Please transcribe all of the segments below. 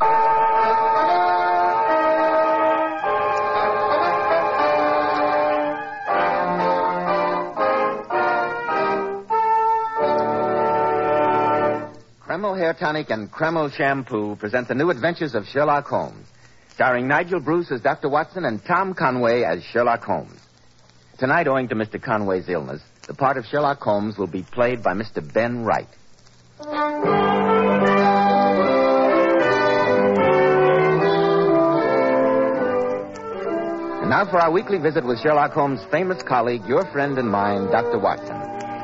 Kreml Hair Tonic and Kreml Shampoo present the new adventures of Sherlock Holmes, starring Nigel Bruce as Dr. Watson and Tom Conway as Sherlock Holmes. Tonight, owing to Mr. Conway's illness, the part of Sherlock Holmes will be played by Mr. Ben Wright. Now for our weekly visit with Sherlock Holmes' famous colleague, your friend and mine, Dr. Watson.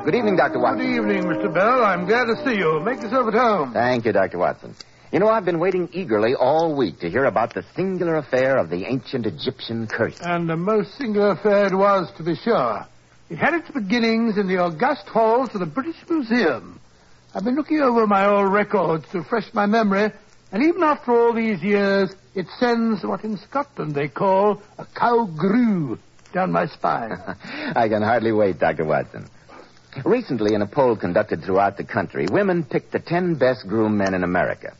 Good evening, Dr. Watson. Good evening, Mr. Bell. I'm glad to see you. Make yourself at home. Thank you, Dr. Watson. You know, I've been waiting eagerly all week to hear about the singular affair of the ancient Egyptian curse. And a most singular affair it was, to be sure. It had its beginnings in the august halls of the British Museum. I've been looking over my old records to refresh my memory, and even after all these years, it sends what in Scotland they call a cow grue down my spine. I can hardly wait, Dr. Watson. Recently, in a poll conducted throughout the country, women picked the ten best groomed men in America.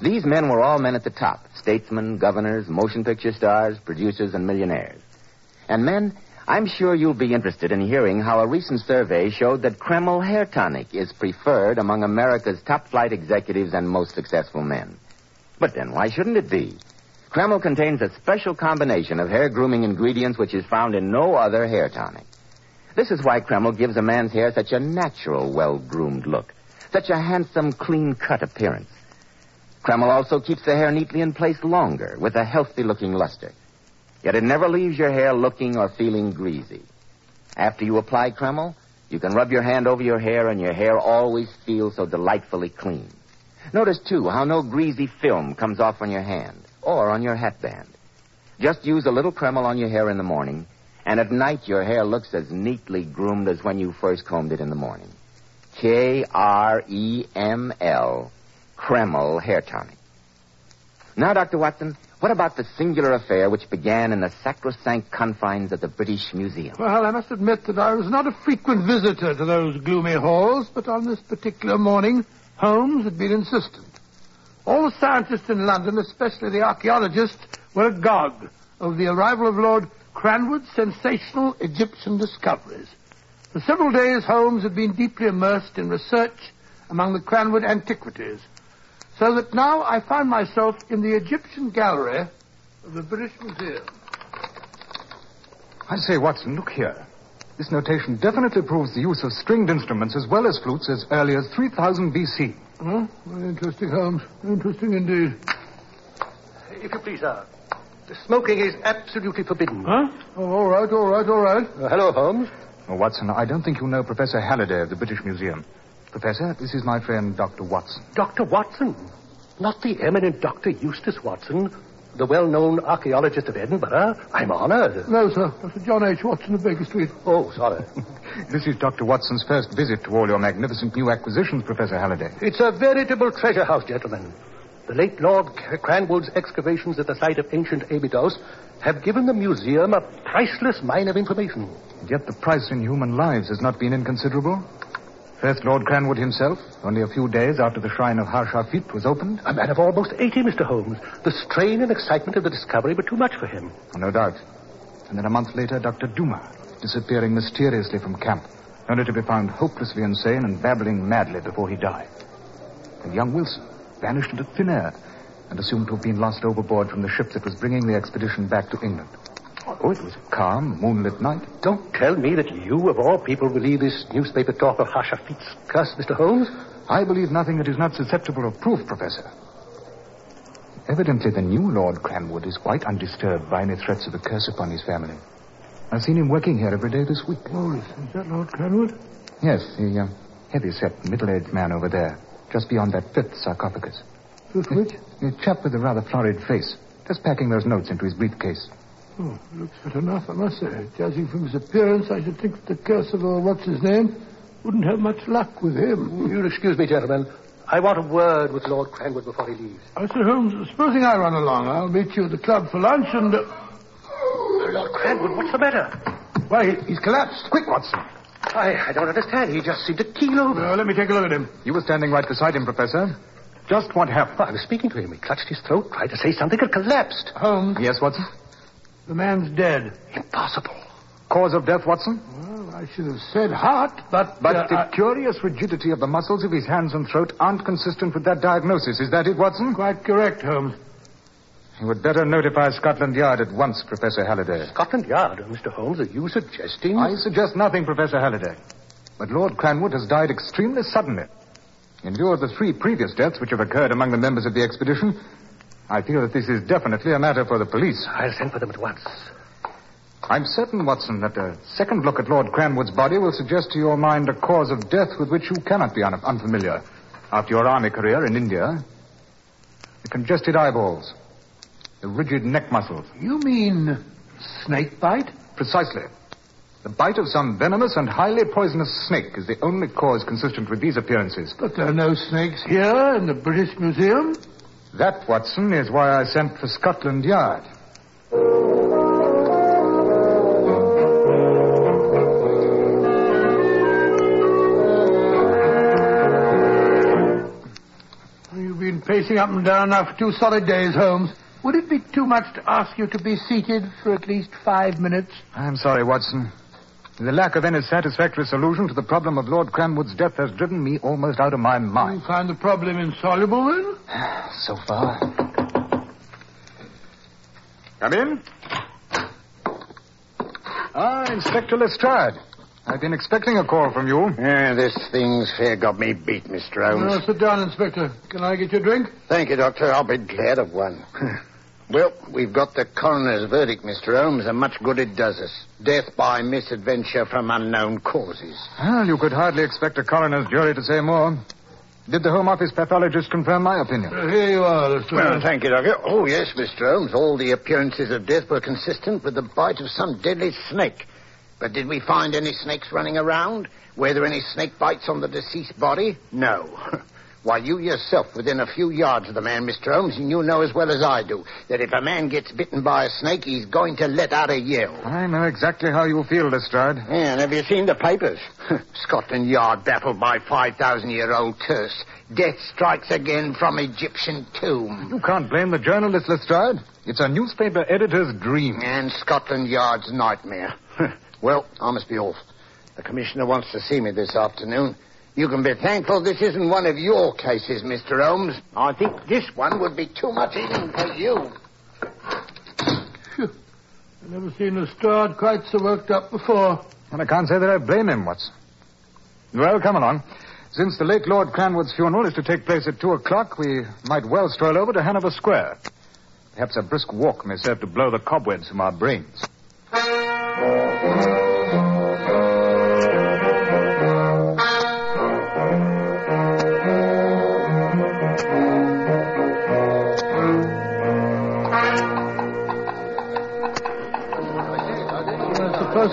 These men were all men at the top statesmen, governors, motion picture stars, producers, and millionaires. And men, I'm sure you'll be interested in hearing how a recent survey showed that Kreml Hair Tonic is preferred among America's top flight executives and most successful men. But then why shouldn't it be? Kreml contains a special combination of hair grooming ingredients which is found in no other hair tonic. This is why Kreml gives a man's hair such a natural, well groomed look, such a handsome, clean cut appearance. Kreml also keeps the hair neatly in place longer with a healthy looking luster. Yet it never leaves your hair looking or feeling greasy. After you apply Kreml, you can rub your hand over your hair and your hair always feels so delightfully clean. Notice, too, how no greasy film comes off on your hand or on your hatband. Just use a little Kreml on your hair in the morning, and at night your hair looks as neatly groomed as when you first combed it in the morning. K R E M L, Kreml Hair Tonic. Now, Dr. Watson, what about the singular affair which began in the sacrosanct confines of the British Museum? Well, I must admit that I was not a frequent visitor to those gloomy halls, but on this particular morning, Holmes had been insistent. All the scientists in London, especially the archaeologists, were agog over the arrival of Lord Cranwood's sensational Egyptian discoveries. For several days, Holmes had been deeply immersed in research among the Cranwood antiquities, so that now I find myself in the Egyptian gallery of the British Museum. I say, Watson, look here. This notation definitely proves the use of stringed instruments as well as flutes as early as 3000 BC. Huh? Very interesting, Holmes. Interesting indeed. If you please, sir. The smoking is absolutely forbidden. Huh? Oh, all right, all right, all right. Uh, hello, Holmes. Oh, Watson, I don't think you know Professor Halliday of the British Museum. Professor, this is my friend Dr. Watson. Dr. Watson. Not the eminent Dr. Eustace Watson, the well-known archaeologist of Edinburgh. I'm honored. No, sir. Dr. John H. Watson of Baker Street. Oh, sorry. This is Dr. Watson's first visit to all your magnificent new acquisitions, Professor Halliday. it's a veritable treasure house, gentlemen. The late Lord Cranwood's excavations at the site of ancient Abydos have given the museum a priceless mine of information. And yet the price in human lives has not been inconsiderable. First, Lord Cranwood himself, only a few days after the shrine of Harshafit was opened. A man of almost 80, Mr. Holmes. The strain and excitement of the discovery were too much for him. No doubt. And then a month later, Dr. Duma, disappearing mysteriously from camp, only to be found hopelessly insane and babbling madly before he died. And young Wilson vanished into thin air and assumed to have been lost overboard from the ship that was bringing the expedition back to England. Oh, it was a calm, moonlit night. Don't tell me that you, of all people, believe this newspaper talk of Harshafit's curse, Mr. Holmes. I believe nothing that is not susceptible of proof, Professor. Evidently, the new Lord Cranwood is quite undisturbed by any threats of a curse upon his family. I've seen him working here every day this week. Oh, is, is that Lord Cranwood? Yes, the uh, heavy-set, middle-aged man over there, just beyond that fifth sarcophagus. Which, which? The chap with the rather florid face, just packing those notes into his briefcase. Oh, looks fit enough, I must say. Judging from his appearance, I should think that the curse of, uh, what's his name, wouldn't have much luck with him. You'll excuse me, gentlemen. I want a word with Lord Cranwood before he leaves. I say, Holmes, supposing I run along, I'll meet you at the club for lunch and... Uh... Lord Cranwood, what's the matter? Why, he's collapsed. Quick, Watson. I, I don't understand. He just seemed to keel over. Uh, let me take a look at him. You were standing right beside him, Professor. Just what happened? I was speaking to him. He clutched his throat, tried to say something, and collapsed. Holmes, Yes, Watson? The man's dead. Impossible. Cause of death, Watson? Well, I should have said heart, but... But uh, the I- curious rigidity of the muscles of his hands and throat aren't consistent with that diagnosis. Is that it, Watson? Quite correct, Holmes. You would better notify Scotland Yard at once, Professor Halliday. Scotland Yard, Mr. Holmes, are you suggesting... I suggest nothing, Professor Halliday. But Lord Cranwood has died extremely suddenly. In view of the three previous deaths which have occurred among the members of the expedition, I feel that this is definitely a matter for the police. I'll send for them at once. I'm certain, Watson, that a second look at Lord Cranwood's body will suggest to your mind a cause of death with which you cannot be un- unfamiliar after your army career in India. The congested eyeballs, the rigid neck muscles. You mean snake bite? Precisely. The bite of some venomous and highly poisonous snake is the only cause consistent with these appearances. But there are no snakes here in the British Museum. That, Watson, is why I sent for Scotland Yard. You've been pacing up and down now for two solid days, Holmes. Would it be too much to ask you to be seated for at least five minutes? I'm sorry, Watson. The lack of any satisfactory solution to the problem of Lord Cranwood's death has driven me almost out of my mind. You mind. find the problem insoluble, then? So far. Come in. Ah, Inspector Lestrade. I've been expecting a call from you. Yeah, this thing's fair got me beat, Mr. Holmes. Uh, sit down, Inspector. Can I get you a drink? Thank you, Doctor. I'll be glad of one. well, we've got the coroner's verdict, Mr. Holmes, and much good it does us. Death by misadventure from unknown causes. Well, you could hardly expect a coroner's jury to say more. Did the Home Office pathologist confirm my opinion? Uh, here you are, Lestrade. Well, thank you, Doctor. Oh, yes, Mr. Holmes. All the appearances of death were consistent with the bite of some deadly snake. But did we find any snakes running around? Were there any snake bites on the deceased body? No. Why, you yourself, within a few yards of the man, Mr. Holmes, and you know as well as I do that if a man gets bitten by a snake, he's going to let out a yell. I know exactly how you feel, Lestrade. Yeah, and have you seen the papers? Scotland Yard baffled by 5,000-year-old curse. Death strikes again from Egyptian tomb. You can't blame the journalist, Lestrade. It's a newspaper editor's dream. And Scotland Yard's nightmare. well, I must be off. The commissioner wants to see me this afternoon. You can be thankful this isn't one of your cases, Mr. Holmes. I think this one would be too much even for you. I've never seen a Lestrade quite so worked up before. And I can't say that I blame him, Watson. Well, come along. Since the late Lord Cranwood's funeral is to take place at two o'clock, we might well stroll over to Hanover Square. Perhaps a brisk walk may serve to blow the cobwebs from our brains.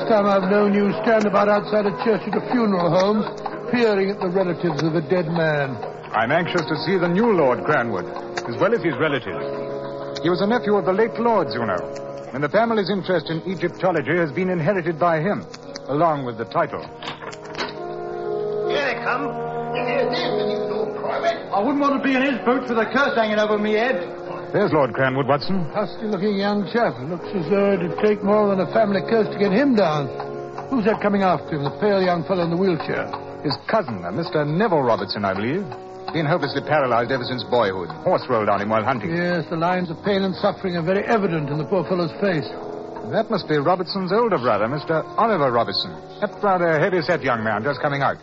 Time I've known you stand about outside a church at a funeral, Holmes, peering at the relatives of a dead man. I'm anxious to see the new Lord Cranwood. as well as his relatives. He was a nephew of the late Lord's, you know, and the family's interest in Egyptology has been inherited by him, along with the title. Here they come. Here's this, you little private. I wouldn't want to be in his boots with a curse hanging over me head. There's Lord Cranwood, Watson. Husky-looking young chap. Looks as though it'd take more than a family curse to get him down. Who's that coming after him, the pale young fellow in the wheelchair? His cousin, uh, Mr. Neville Robertson, I believe. Been hopelessly paralyzed ever since boyhood. Horse rolled on him while hunting. Yes, the lines of pain and suffering are very evident in the poor fellow's face. That must be Robertson's older brother, Mr. Oliver Robertson. That rather heavy-set young man just coming out.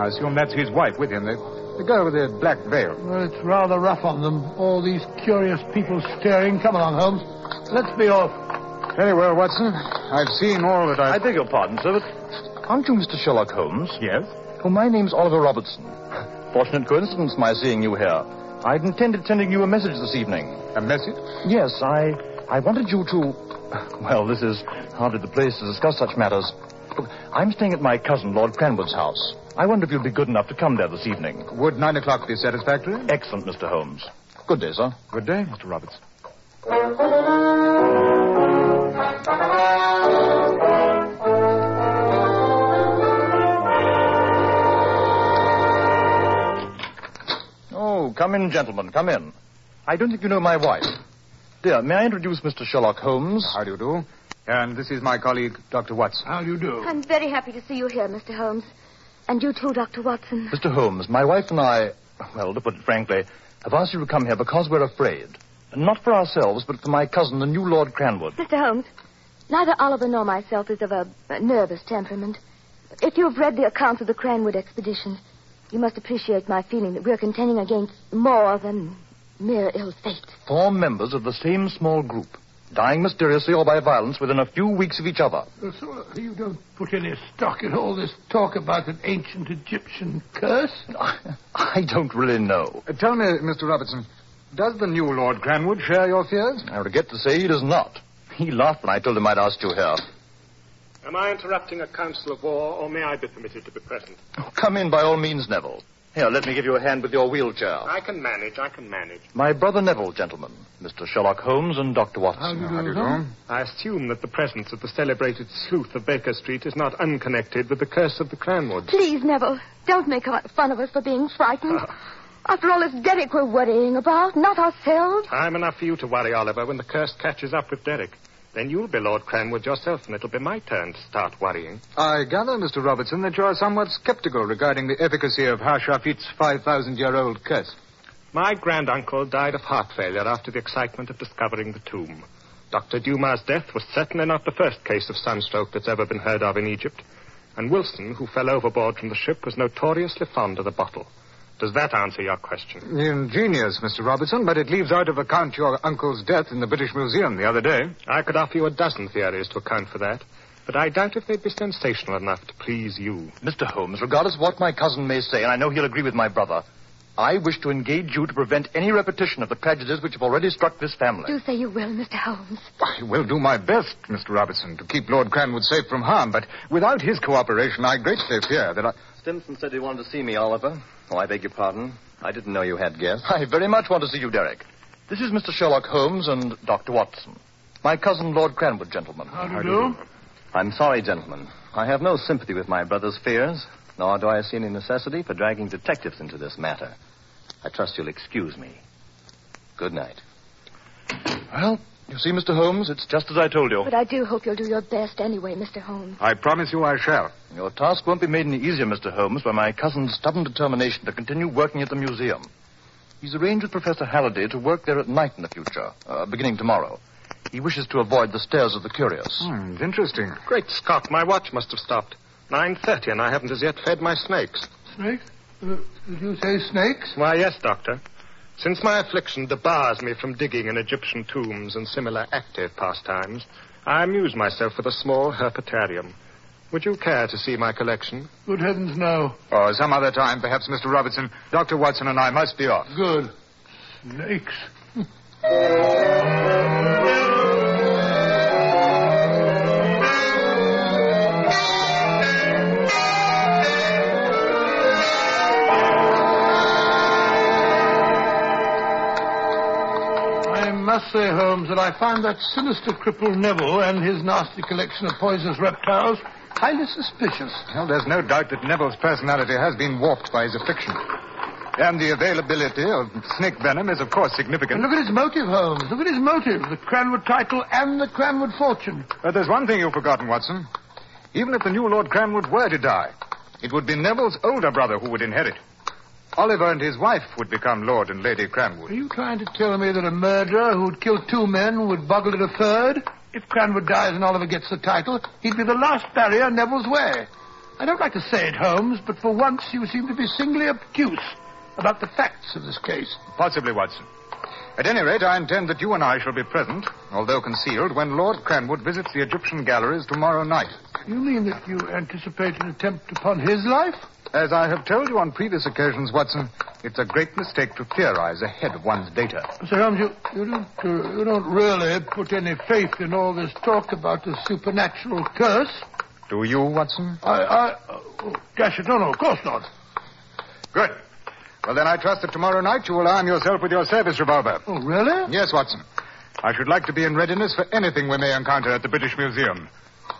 I assume that's his wife with him, the, the girl with the black veil. Well, it's rather rough on them. All these curious people staring. Come along, Holmes. Let's be off. Very well, Watson. I've seen all that I I've... beg your pardon, sir, but aren't you Mr. Sherlock Holmes? Yes? Oh, my name's Oliver Robertson. Fortunate coincidence, my seeing you here. I'd intended sending you a message this evening. A message? Yes, I I wanted you to. Well, this is hardly the place to discuss such matters. Look, I'm staying at my cousin, Lord Cranwood's house. I wonder if you'd be good enough to come there this evening. Would nine o'clock be satisfactory? Excellent, Mr. Holmes. Good day, sir. Good day, Mr. Robertson. Oh, come in, gentlemen, come in. I don't think you know my wife. Dear, may I introduce Mr. Sherlock Holmes? How do you do? And this is my colleague, Dr. Watson. How do you do? I'm very happy to see you here, Mr. Holmes. And you too, Dr. Watson. Mr. Holmes, my wife and I, well, to put it frankly, have asked you to come here because we're afraid. Not for ourselves, but for my cousin, the new Lord Cranwood. Mr. Holmes, neither Oliver nor myself is of a, a nervous temperament. If you've read the accounts of the Cranwood expedition, you must appreciate my feeling that we're contending against more than mere ill fate. Four members of the same small group, dying mysteriously or by violence within a few weeks of each other. Uh, So uh, you don't put any stock in all this talk about an ancient Egyptian curse? I don't really know. Uh, tell me, Mr. Robertson, does the new Lord Cranwood share your fears? I regret to say he does not. He laughed when I told him I'd asked you here. Am I interrupting a council of war, or may I be permitted to be present? Oh, come in by all means, Neville. Here, let me give you a hand with your wheelchair. I can manage, I can manage. My brother Neville, gentlemen. Mr. Sherlock Holmes and Dr. Watson. How do you do? I assume that the presence of the celebrated sleuth of Baker Street is not unconnected with the curse of the Cranwoods. Please, Neville, don't make fun of us for being frightened. Ah. After all, it's Derek we're worrying about, not ourselves. Time enough for you to worry, Oliver, when the curse catches up with Derek. Then you'll be Lord Cranwood yourself, and it'll be my turn to start worrying. I gather, Mr. Robertson, that you're somewhat skeptical regarding the efficacy of Hashafit's 5,000-year-old curse. My granduncle died of heart failure after the excitement of discovering the tomb. Dr. Dumas' death was certainly not the first case of sunstroke that's ever been heard of in Egypt. And Wilson, who fell overboard from the ship, was notoriously fond of the bottle. Does that answer your question? Ingenious, Mr. Robertson, but it leaves out of account your uncle's death in the British Museum the other day. I could offer you a dozen theories to account for that, but I doubt if they'd be sensational enough to please you. Mr. Holmes, regardless of what my cousin may say, and I know he'll agree with my brother, I wish to engage you to prevent any repetition of the tragedies which have already struck this family. Do say you will, Mr. Holmes. I will do my best, Mr. Robertson, to keep Lord Cranwood safe from harm, but without his cooperation, I greatly fear that I... Stimson said he wanted to see me, Oliver. Oh, I beg your pardon. I didn't know you had guests. I very much want to see you, Derek. This is Mr. Sherlock Holmes and Dr. Watson. My cousin, Lord Cranwood, gentlemen. How do you do? I'm sorry, gentlemen. I have no sympathy with my brother's fears, nor do I see any necessity for dragging detectives into this matter. I trust you'll excuse me. Good night. Well, you see, Mr. Holmes, it's just as I told you. But I do hope you'll do your best anyway, Mr. Holmes. I promise you I shall. Your task won't be made any easier, Mr. Holmes, by my cousin's stubborn determination to continue working at the museum. He's arranged with Professor Halliday to work there at night in the future, uh, beginning tomorrow. He wishes to avoid the stares of the curious. Hmm, interesting. Great Scott, my watch must have stopped. 9.30, and I haven't as yet fed my snakes. Snakes? Uh, did you say snakes? Why, yes, Doctor. Since my affliction debars me from digging in Egyptian tombs and similar active pastimes, I amuse myself with a small herpetarium. Would you care to see my collection? Good heavens, no. Or some other time, perhaps, Mr. Robertson. Dr. Watson and I must be off. Good. Snakes. must say, Holmes, that I find that sinister cripple Neville and his nasty collection of poisonous reptiles highly suspicious. Well, there's no doubt that Neville's personality has been warped by his affliction. And the availability of snake venom is, of course, significant. And look at his motive, Holmes. Look at his motive. The Cranwood title and the Cranwood fortune. But there's one thing you've forgotten, Watson. Even if the new Lord Cranwood were to die, it would be Neville's older brother who would inherit. Oliver and his wife would become Lord and Lady Cranwood. Are you trying to tell me that a murderer who'd killed two men would boggle at a third? If Cranwood dies and Oliver gets the title, he'd be the last barrier in Neville's way. I don't like to say it, Holmes, but for once you seem to be singly obtuse about the facts of this case. Possibly, Watson. At any rate, I intend that you and I shall be present, although concealed, when Lord Cranwood visits the Egyptian galleries tomorrow night. You mean that you anticipate an attempt upon his life? As I have told you on previous occasions, Watson, it's a great mistake to theorize ahead of one's data. Mr. Holmes, you, you, don't, uh, you don't really put any faith in all this talk about a supernatural curse. Do you, Watson? I, I, oh, dash it, no, no, of course not. Good. Well, then I trust that tomorrow night you will arm yourself with your service revolver. Oh, really? Yes, Watson. I should like to be in readiness for anything we may encounter at the British Museum.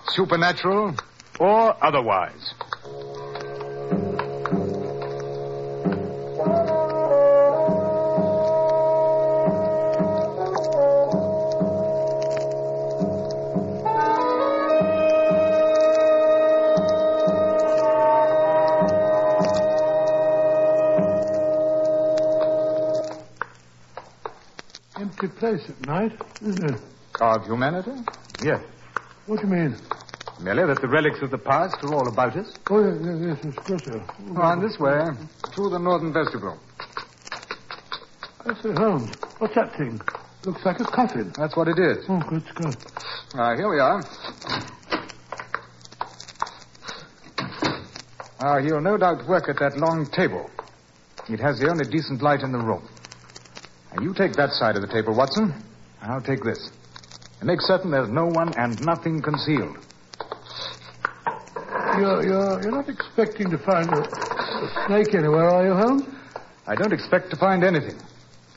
Supernatural or otherwise. Place at night, isn't it? Of humanity? Yes. What do you mean? Merely that the relics of the past are all about us. Oh, yes, yes, yes, yes, of course, sir. On this way, through the northern vestibule. I say, Holmes, what's that thing? Looks like a coffin. That's what it is. Oh, good Scott. Ah, here we are. Ah, he'll no doubt work at that long table. It has the only decent light in the room. Now, you take that side of the table, Watson. I'll take this. And make certain there's no one and nothing concealed. You're, you're, you're not expecting to find a, a snake anywhere, are you, Holmes? I don't expect to find anything.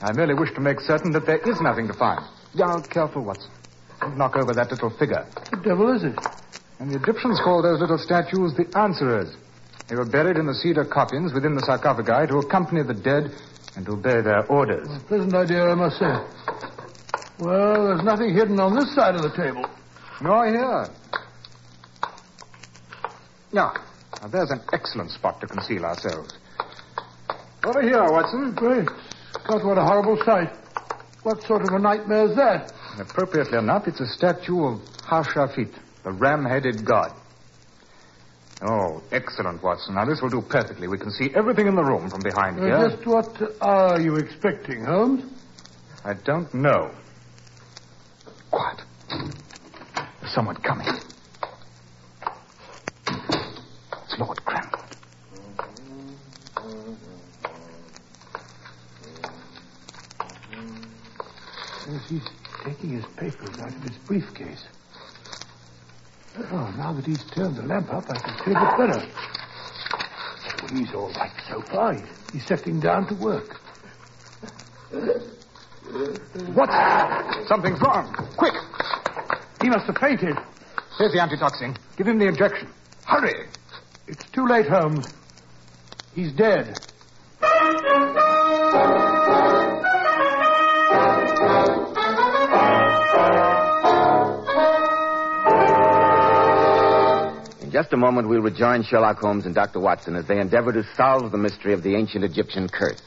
I merely wish to make certain that there is nothing to find. Now, careful, Watson. Don't knock over that little figure. The devil is it? And the Egyptians call those little statues the answerers. They were buried in the cedar coffins within the sarcophagi to accompany the dead and obey their orders. A pleasant idea, I must say. Well, there's nothing hidden on this side of the table. Nor here. Now, now there's an excellent spot to conceal ourselves. Over here, Watson. Great. God, what a horrible sight. What sort of a nightmare is that? Appropriately enough, it's a statue of Hashafit, the ram-headed god. Oh, excellent, Watson. Now, this will do perfectly. We can see everything in the room from behind Uh, here. just what are you expecting, Holmes? I don't know. Quiet. There's someone coming. It's Lord Cranwood. Yes, he's taking his papers out of his briefcase. Oh, now that he's turned the lamp up, I can see a bit better. Oh, he's all right so far. He's, he's settling down to work. What? Something's wrong. Quick! He must have fainted. Here's the antitoxin. Give him the injection. Hurry! It's too late, Holmes. He's dead. Just a moment, we'll rejoin Sherlock Holmes and Dr. Watson as they endeavor to solve the mystery of the ancient Egyptian curse.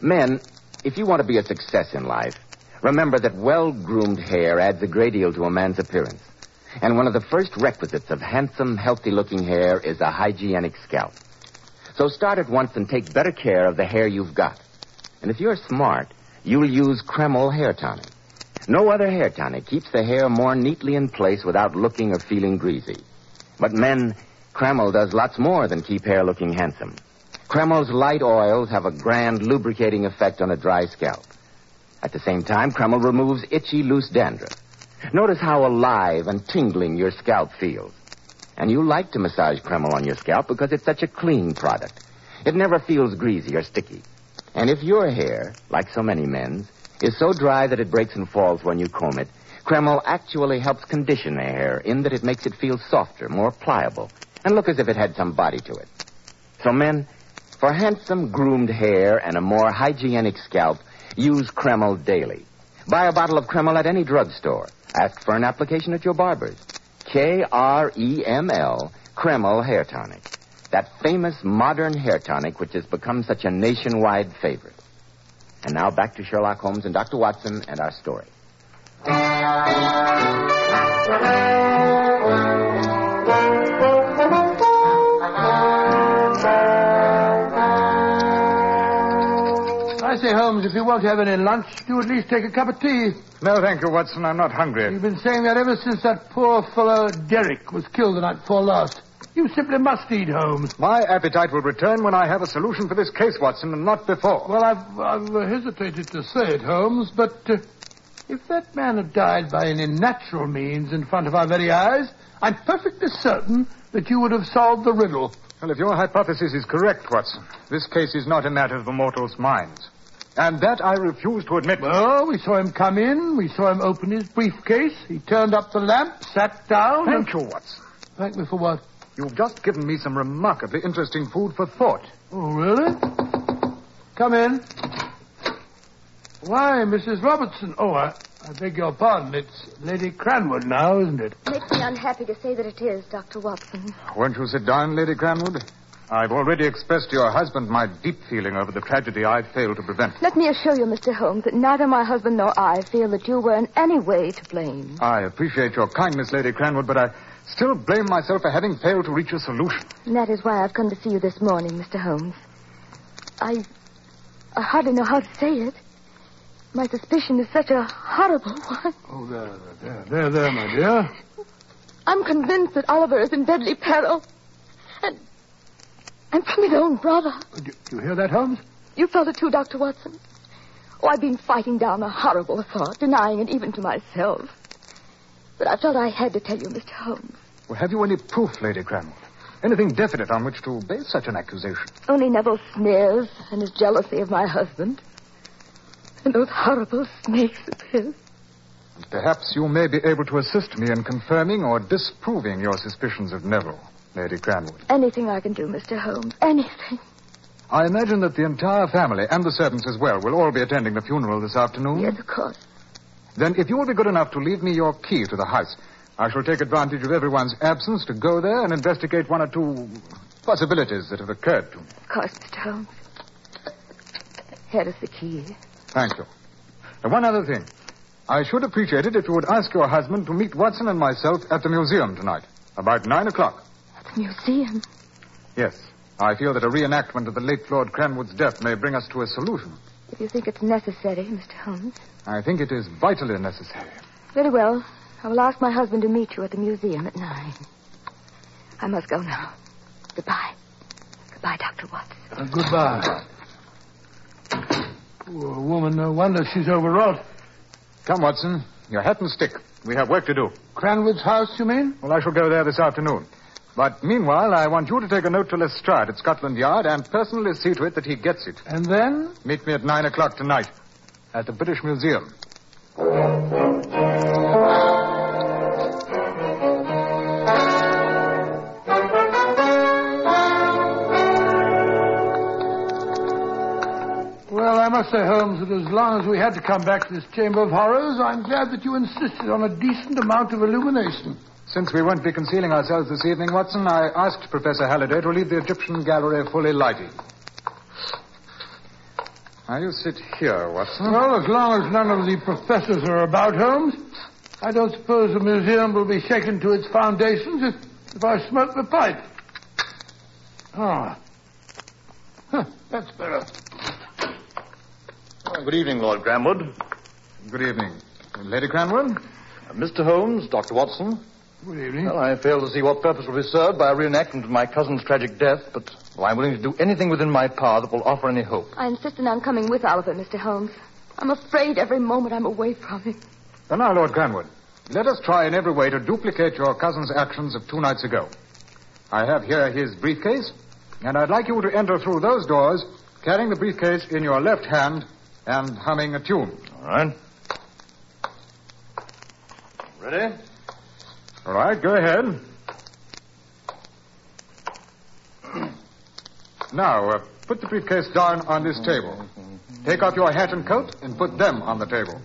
Men, if you want to be a success in life, remember that well groomed hair adds a great deal to a man's appearance. And one of the first requisites of handsome, healthy looking hair is a hygienic scalp. So start at once and take better care of the hair you've got. And if you're smart, you'll use Kreml hair tonic. No other hair tonic keeps the hair more neatly in place without looking or feeling greasy. But men, Kreml does lots more than keep hair looking handsome. Kreml's light oils have a grand lubricating effect on a dry scalp. At the same time, Kreml removes itchy, loose dandruff. Notice how alive and tingling your scalp feels. And you like to massage Kreml on your scalp because it's such a clean product. It never feels greasy or sticky. And if your hair, like so many men's, is so dry that it breaks and falls when you comb it, Kreml actually helps condition the hair in that it makes it feel softer, more pliable, and look as if it had some body to it. So, men, for handsome, groomed hair and a more hygienic scalp, use Kreml daily. Buy a bottle of Kreml at any drugstore. Ask for an application at your barber's. K R E M L, Kreml Hair Tonic. That famous modern hair tonic which has become such a nationwide favorite. And now back to Sherlock Holmes and Dr. Watson and our story. I say, Holmes, if you won't have any lunch, do at least take a cup of tea. No, thank you, Watson. I'm not hungry. You've been saying that ever since that poor fellow Derek was killed the night before last. You simply must eat, Holmes. My appetite will return when I have a solution for this case, Watson, and not before. Well, I've, I've hesitated to say it, Holmes, but uh, if that man had died by any natural means in front of our very eyes, I'm perfectly certain that you would have solved the riddle. Well, if your hypothesis is correct, Watson, this case is not a matter of the mortal's minds. And that I refuse to admit. Well, we saw him come in. We saw him open his briefcase. He turned up the lamp, sat down. Thank and... you, Watson. Thank me for what? You've just given me some remarkably interesting food for thought. Oh, really? Come in. Why, Mrs. Robertson. Oh, I, I beg your pardon. It's Lady Cranwood now, isn't it? Makes me unhappy to say that it is, Dr. Watson. Won't you sit down, Lady Cranwood? I've already expressed to your husband my deep feeling over the tragedy I failed to prevent. Let me assure you, Mr. Holmes, that neither my husband nor I feel that you were in any way to blame. I appreciate your kindness, Lady Cranwood, but I still blame myself for having failed to reach a solution. And that is why I've come to see you this morning, Mr. Holmes. I. I hardly know how to say it. My suspicion is such a horrible one. Oh, there, there, there, there, my dear. I'm convinced that Oliver is in deadly peril. And. And from his own brother. Do, do you hear that, Holmes? You felt it too, Dr. Watson. Oh, I've been fighting down a horrible thought, denying it even to myself. But I felt I had to tell you, Mr. Holmes. Well, have you any proof, Lady Cranwood? Anything definite on which to base such an accusation? Only Neville's sneers and his jealousy of my husband. And those horrible snakes of his. Perhaps you may be able to assist me in confirming or disproving your suspicions of Neville, Lady Cranwood. Anything I can do, Mr. Holmes. Anything. I imagine that the entire family, and the servants as well, will all be attending the funeral this afternoon. Yes, of course. Then, if you will be good enough to leave me your key to the house, I shall take advantage of everyone's absence to go there and investigate one or two possibilities that have occurred to me. Of course, Mr. Holmes. Here is the key. Thank you. And one other thing. I should appreciate it if you would ask your husband to meet Watson and myself at the museum tonight, about nine o'clock. At the museum? Yes. I feel that a reenactment of the late Lord Cranwood's death may bring us to a solution. If you think it's necessary, Mr. Holmes. I think it is vitally necessary. Very well. I will ask my husband to meet you at the museum at nine. I must go now. Goodbye. Goodbye, Dr. Watson. Uh, goodbye. Poor woman, no wonder she's overwrought. Come, Watson. Your hat and stick. We have work to do. Cranwood's house, you mean? Well, I shall go there this afternoon. But meanwhile, I want you to take a note to Lestrade at Scotland Yard and personally see to it that he gets it. And then? Meet me at nine o'clock tonight at the British Museum. Well, I must say, Holmes, that as long as we had to come back to this Chamber of Horrors, I'm glad that you insisted on a decent amount of illumination. Since we won't be concealing ourselves this evening, Watson, I asked Professor Halliday to leave the Egyptian gallery fully lighted. Now, you sit here, Watson. Well, as long as none of the professors are about, Holmes, I don't suppose the museum will be shaken to its foundations if, if I smoke the pipe. Ah. Huh, that's better. Good evening, Lord Cranwood. Good evening. Lady Cranwood? Uh, Mr. Holmes, Dr. Watson. Good evening. Well, I fail to see what purpose will be served by a reenactment of my cousin's tragic death, but well, I'm willing to do anything within my power that will offer any hope. I insist on coming with Oliver, Mr. Holmes. I'm afraid every moment I'm away from him. Then now, Lord Cranwood, let us try in every way to duplicate your cousin's actions of two nights ago. I have here his briefcase, and I'd like you to enter through those doors, carrying the briefcase in your left hand and humming a tune. All right. Ready? All right, go ahead. Now, uh, put the briefcase down on this table. Take off your hat and coat and put them on the table.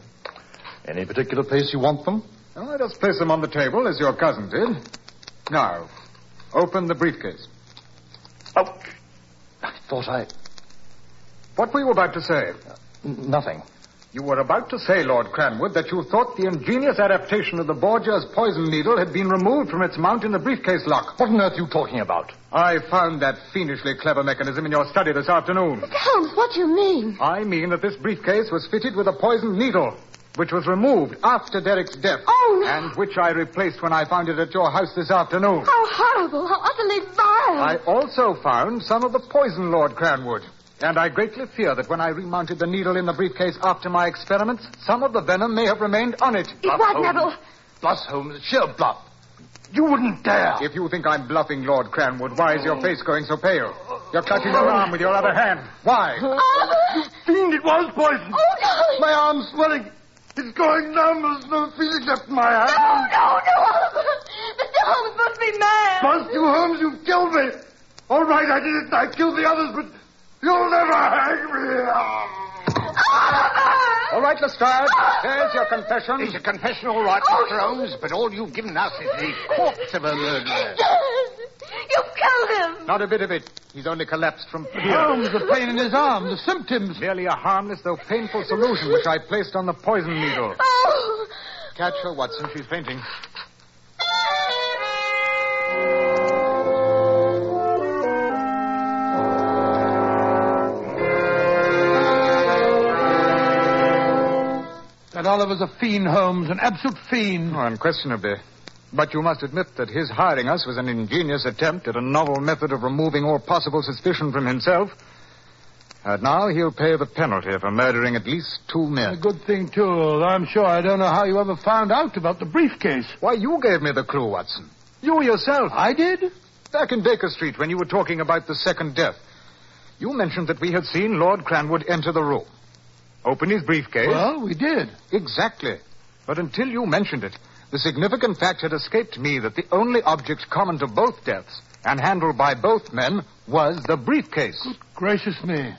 Any particular place you want them? Oh, just place them on the table as your cousin did. Now, open the briefcase. Oh, I thought I. What were you about to say? N- nothing. You were about to say, Lord Cranwood, that you thought the ingenious adaptation of the Borgia's poison needle had been removed from its mount in the briefcase lock. What on earth are you talking about? I found that fiendishly clever mechanism in your study this afternoon. Mr. Holmes, what do you mean? I mean that this briefcase was fitted with a poisoned needle, which was removed after Derek's death. Oh, no. And which I replaced when I found it at your house this afternoon. How horrible, how utterly vile. I also found some of the poison, Lord Cranwood. And I greatly fear that when I remounted the needle in the briefcase after my experiments, some of the venom may have remained on it. It was, Neville. Bluff, Holmes. Sheer bluff. You wouldn't dare. If you think I'm bluffing, Lord Cranwood, why is your oh. face going so pale? You're clutching your arm with your other hand. Why? Oh, You Fiend, it was poison. oh no. My arm's swelling. It's going numb. There's no feeling left in my hand. No, no, no, Oliver. Mr. Holmes must be mad. Bust you, Holmes, You've killed me. All right, I did it. I killed the others, but you'll never hang me. Oliver! All right, Lestrade. There's your confession. It's a confession, all right, Oh, Mr. Holmes, but all you've given us is the corpse of a murderer. You killed him. Not a bit of it. He's only collapsed from fear. Holmes, the pain in his arm, the symptoms. Merely a harmless though painful solution which I placed on the poison needle. Oh. Catch her, Watson. She's fainting. That Oliver's a fiend, Holmes, an absolute fiend. Oh, unquestionably. But you must admit that his hiring us was an ingenious attempt at a novel method of removing all possible suspicion from himself. And now he'll pay the penalty for murdering at least two men. A good thing, too. I'm sure I don't know how you ever found out about the briefcase. Why, you gave me the clue, Watson. You yourself. I did? Back in Baker Street when you were talking about the second death. You mentioned that we had seen Lord Cranwood enter the room. Open his briefcase. Well, we did. Exactly. But until you mentioned it, the significant fact had escaped me that the only object common to both deaths and handled by both men was the briefcase. Gracious me.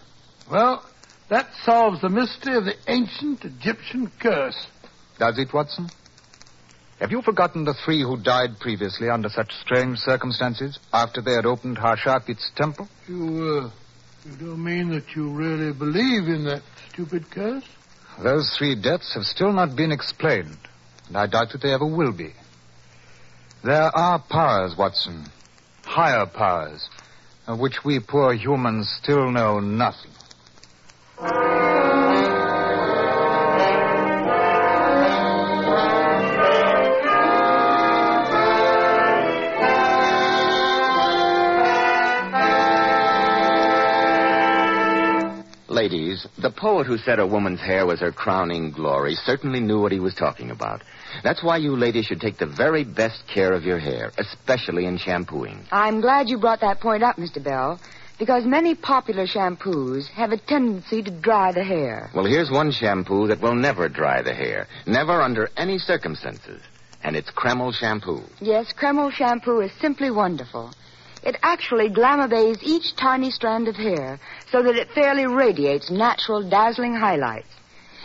Well, that solves the mystery of the ancient Egyptian curse. Does it, Watson? Have you forgotten the three who died previously under such strange circumstances after they had opened Harshapit's temple? You, uh, you don't mean that you really believe in that stupid curse? Those three deaths have still not been explained, and I doubt that they ever will be. There are powers, Watson, higher powers, of which we poor humans still know nothing. Ladies, the poet who said a woman's hair was her crowning glory certainly knew what he was talking about. That's why you ladies should take the very best care of your hair, especially in shampooing. I'm glad you brought that point up, Mr. Bell, because many popular shampoos have a tendency to dry the hair. Well, here's one shampoo that will never dry the hair, never under any circumstances. And it's Kreml shampoo. Yes, Kreml shampoo is simply wonderful. It actually glamour bathes each tiny strand of hair so that it fairly radiates natural, dazzling highlights.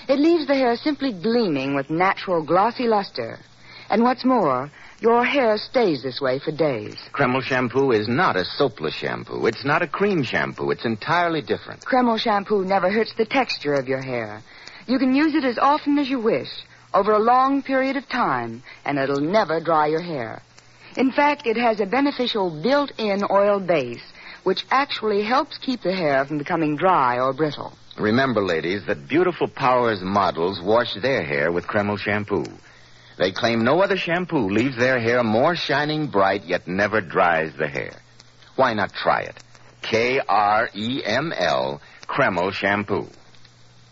It leaves the hair simply gleaming with natural, glossy luster. And what's more, your hair stays this way for days. Kreml shampoo is not a soapless shampoo. It's not a cream shampoo. It's entirely different. Kreml shampoo never hurts the texture of your hair. You can use it as often as you wish, over a long period of time, and it'll never dry your hair. In fact, it has a beneficial built-in oil base, which actually helps keep the hair from becoming dry or brittle. Remember, ladies, that beautiful Powers models wash their hair with Kreml shampoo. They claim no other shampoo leaves their hair more shining bright yet never dries the hair. Why not try it? K R E M L, Kreml shampoo.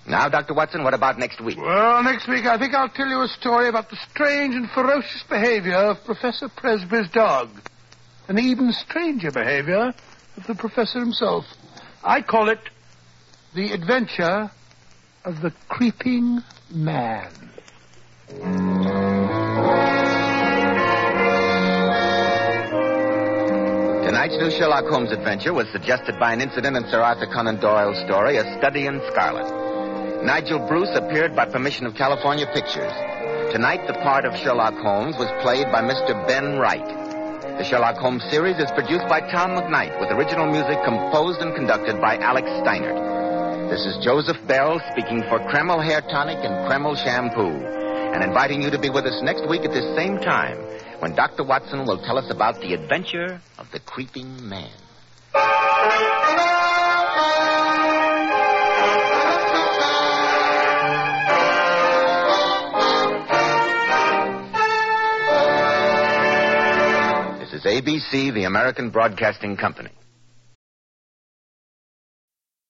Now, Dr. Watson, what about next week? Well, next week I think I'll tell you a story about the strange and ferocious behavior of Professor Presbury's dog. And even stranger behavior of the professor himself. I call it The Adventure of the creeping man. Tonight's new Sherlock Holmes adventure was suggested by an incident in Sir Arthur Conan Doyle's story, A Study in Scarlet. Nigel Bruce appeared by permission of California Pictures. Tonight, the part of Sherlock Holmes was played by Mr. Ben Wright. The Sherlock Holmes series is produced by Tom McKnight with original music composed and conducted by Alex Steinert. This is Joseph Bell speaking for Kreml Hair Tonic and Kreml Shampoo and inviting you to be with us next week at this same time when Dr. Watson will tell us about the adventure of the creeping man. ABC, the American Broadcasting Company.